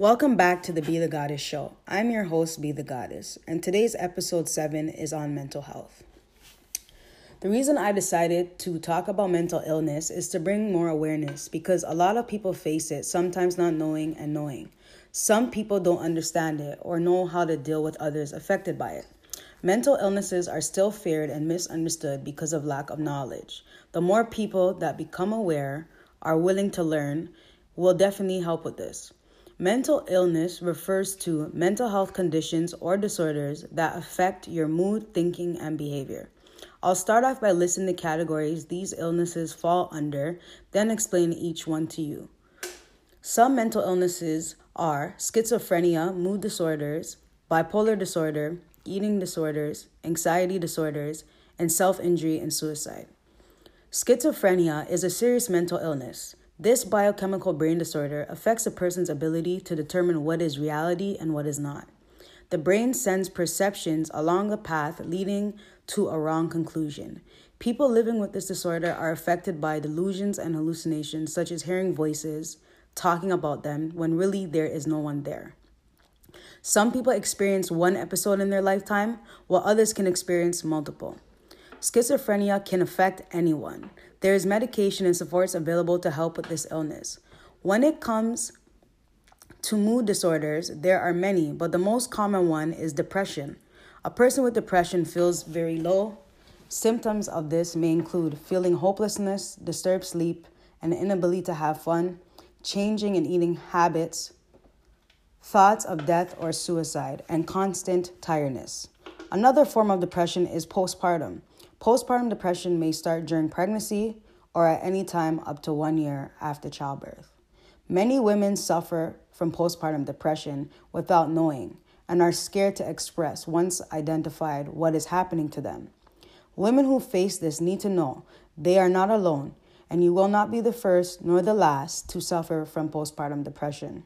Welcome back to the Be the Goddess show. I'm your host, Be the Goddess, and today's episode 7 is on mental health. The reason I decided to talk about mental illness is to bring more awareness because a lot of people face it, sometimes not knowing and knowing. Some people don't understand it or know how to deal with others affected by it. Mental illnesses are still feared and misunderstood because of lack of knowledge. The more people that become aware, are willing to learn, will definitely help with this. Mental illness refers to mental health conditions or disorders that affect your mood, thinking, and behavior. I'll start off by listing the categories these illnesses fall under, then explain each one to you. Some mental illnesses are schizophrenia, mood disorders, bipolar disorder, eating disorders, anxiety disorders, and self injury and suicide. Schizophrenia is a serious mental illness. This biochemical brain disorder affects a person's ability to determine what is reality and what is not. The brain sends perceptions along the path leading to a wrong conclusion. People living with this disorder are affected by delusions and hallucinations, such as hearing voices, talking about them, when really there is no one there. Some people experience one episode in their lifetime, while others can experience multiple. Schizophrenia can affect anyone. There is medication and supports available to help with this illness. When it comes to mood disorders, there are many, but the most common one is depression. A person with depression feels very low. Symptoms of this may include feeling hopelessness, disturbed sleep, an inability to have fun, changing in eating habits, thoughts of death or suicide, and constant tiredness. Another form of depression is postpartum. Postpartum depression may start during pregnancy or at any time up to one year after childbirth. Many women suffer from postpartum depression without knowing and are scared to express once identified what is happening to them. Women who face this need to know they are not alone and you will not be the first nor the last to suffer from postpartum depression.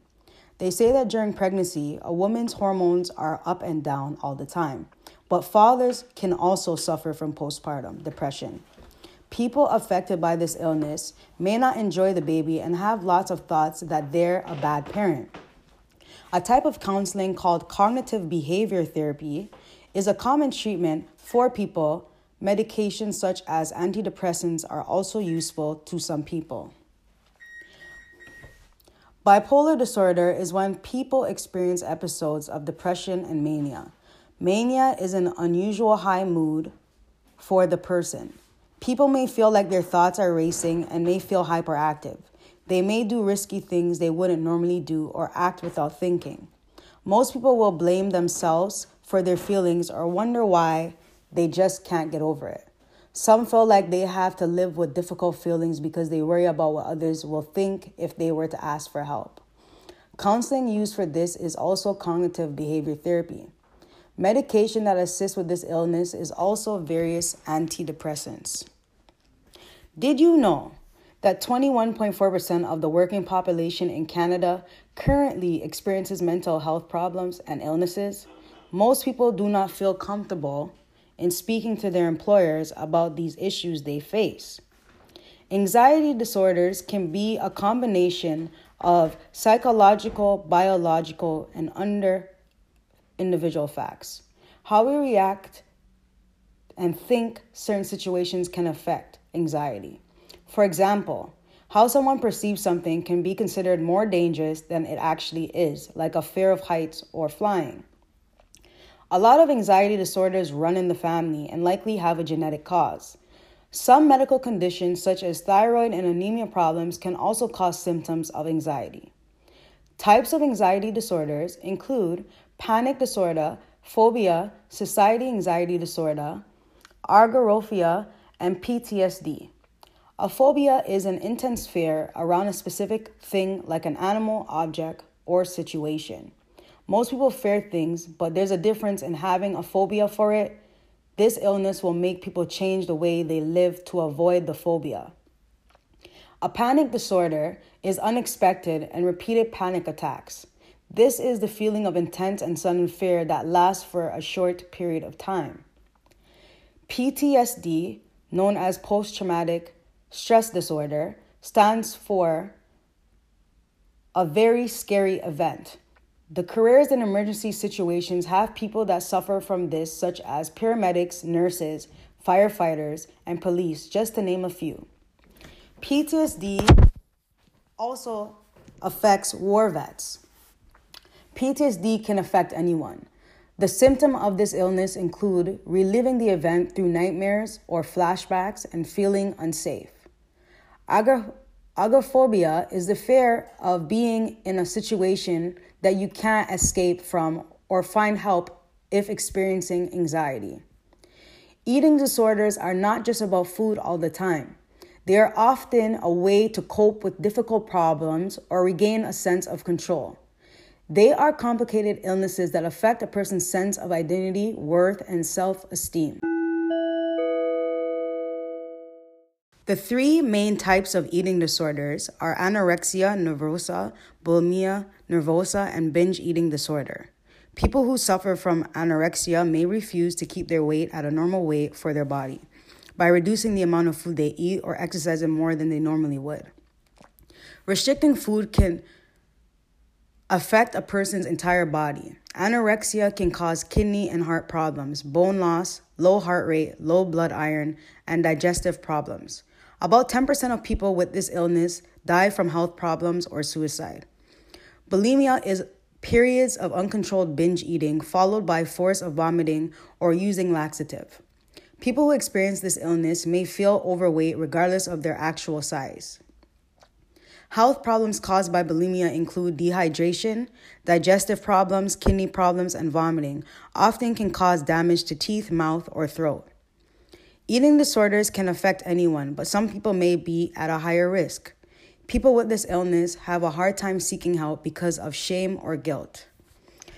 They say that during pregnancy, a woman's hormones are up and down all the time. But fathers can also suffer from postpartum depression. People affected by this illness may not enjoy the baby and have lots of thoughts that they're a bad parent. A type of counseling called cognitive behavior therapy is a common treatment for people. Medications such as antidepressants are also useful to some people. Bipolar disorder is when people experience episodes of depression and mania. Mania is an unusual high mood for the person. People may feel like their thoughts are racing and may feel hyperactive. They may do risky things they wouldn't normally do or act without thinking. Most people will blame themselves for their feelings or wonder why they just can't get over it. Some feel like they have to live with difficult feelings because they worry about what others will think if they were to ask for help. Counseling used for this is also cognitive behavior therapy. Medication that assists with this illness is also various antidepressants. Did you know that 21.4% of the working population in Canada currently experiences mental health problems and illnesses? Most people do not feel comfortable in speaking to their employers about these issues they face. Anxiety disorders can be a combination of psychological, biological, and under individual facts. How we react and think certain situations can affect anxiety. For example, how someone perceives something can be considered more dangerous than it actually is, like a fear of heights or flying. A lot of anxiety disorders run in the family and likely have a genetic cause. Some medical conditions, such as thyroid and anemia problems, can also cause symptoms of anxiety. Types of anxiety disorders include panic disorder, phobia, society anxiety disorder, agoraphobia, and PTSD. A phobia is an intense fear around a specific thing like an animal, object, or situation. Most people fear things, but there's a difference in having a phobia for it. This illness will make people change the way they live to avoid the phobia. A panic disorder is unexpected and repeated panic attacks. This is the feeling of intense and sudden fear that lasts for a short period of time. PTSD, known as post traumatic stress disorder, stands for a very scary event. The careers in emergency situations have people that suffer from this, such as paramedics, nurses, firefighters, and police, just to name a few. PTSD also affects war vets. PTSD can affect anyone. The symptom of this illness include reliving the event through nightmares or flashbacks and feeling unsafe. agoraphobia is the fear of being in a situation that you can't escape from or find help if experiencing anxiety. Eating disorders are not just about food all the time. They are often a way to cope with difficult problems or regain a sense of control. They are complicated illnesses that affect a person's sense of identity, worth, and self esteem. The three main types of eating disorders are anorexia nervosa, bulimia nervosa, and binge eating disorder. People who suffer from anorexia may refuse to keep their weight at a normal weight for their body by reducing the amount of food they eat or exercising more than they normally would. Restricting food can affect a person's entire body. Anorexia can cause kidney and heart problems, bone loss, low heart rate, low blood iron, and digestive problems. About 10% of people with this illness die from health problems or suicide. Bulimia is periods of uncontrolled binge eating followed by force of vomiting or using laxative. People who experience this illness may feel overweight regardless of their actual size. Health problems caused by bulimia include dehydration, digestive problems, kidney problems, and vomiting, often can cause damage to teeth, mouth, or throat. Eating disorders can affect anyone, but some people may be at a higher risk. People with this illness have a hard time seeking help because of shame or guilt.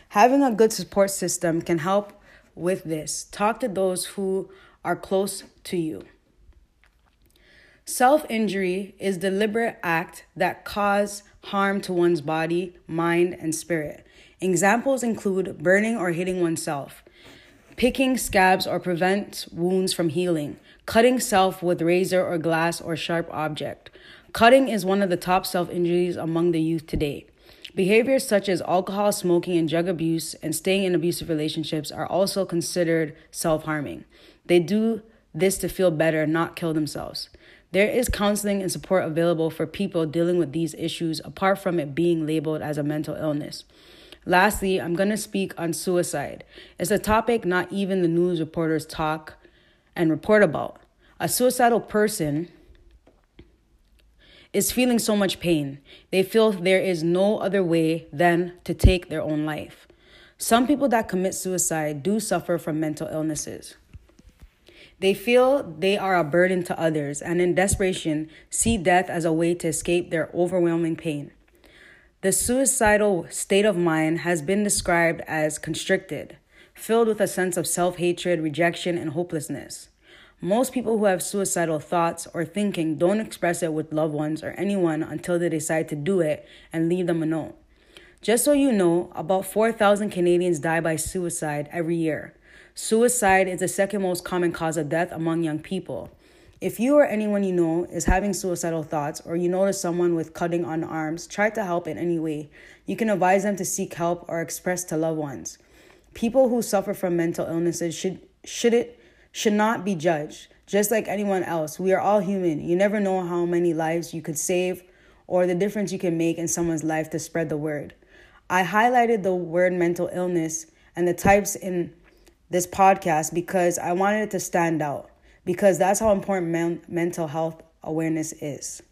Having a good support system can help with this. Talk to those who are close to you. Self injury is deliberate act that cause harm to one's body, mind, and spirit. Examples include burning or hitting oneself, picking scabs or prevent wounds from healing, cutting self with razor or glass or sharp object. Cutting is one of the top self injuries among the youth today. Behaviors such as alcohol, smoking, and drug abuse and staying in abusive relationships are also considered self harming. They do this to feel better, not kill themselves. There is counseling and support available for people dealing with these issues apart from it being labeled as a mental illness. Lastly, I'm going to speak on suicide. It's a topic not even the news reporters talk and report about. A suicidal person is feeling so much pain. They feel there is no other way than to take their own life. Some people that commit suicide do suffer from mental illnesses. They feel they are a burden to others and, in desperation, see death as a way to escape their overwhelming pain. The suicidal state of mind has been described as constricted, filled with a sense of self hatred, rejection, and hopelessness. Most people who have suicidal thoughts or thinking don't express it with loved ones or anyone until they decide to do it and leave them alone. Just so you know, about 4,000 Canadians die by suicide every year. Suicide is the second most common cause of death among young people. If you or anyone you know is having suicidal thoughts or you notice someone with cutting on arms, try to help in any way. You can advise them to seek help or express to loved ones. People who suffer from mental illnesses should should it should not be judged. Just like anyone else, we are all human. You never know how many lives you could save or the difference you can make in someone's life to spread the word. I highlighted the word mental illness and the types in this podcast because I wanted it to stand out because that's how important men- mental health awareness is.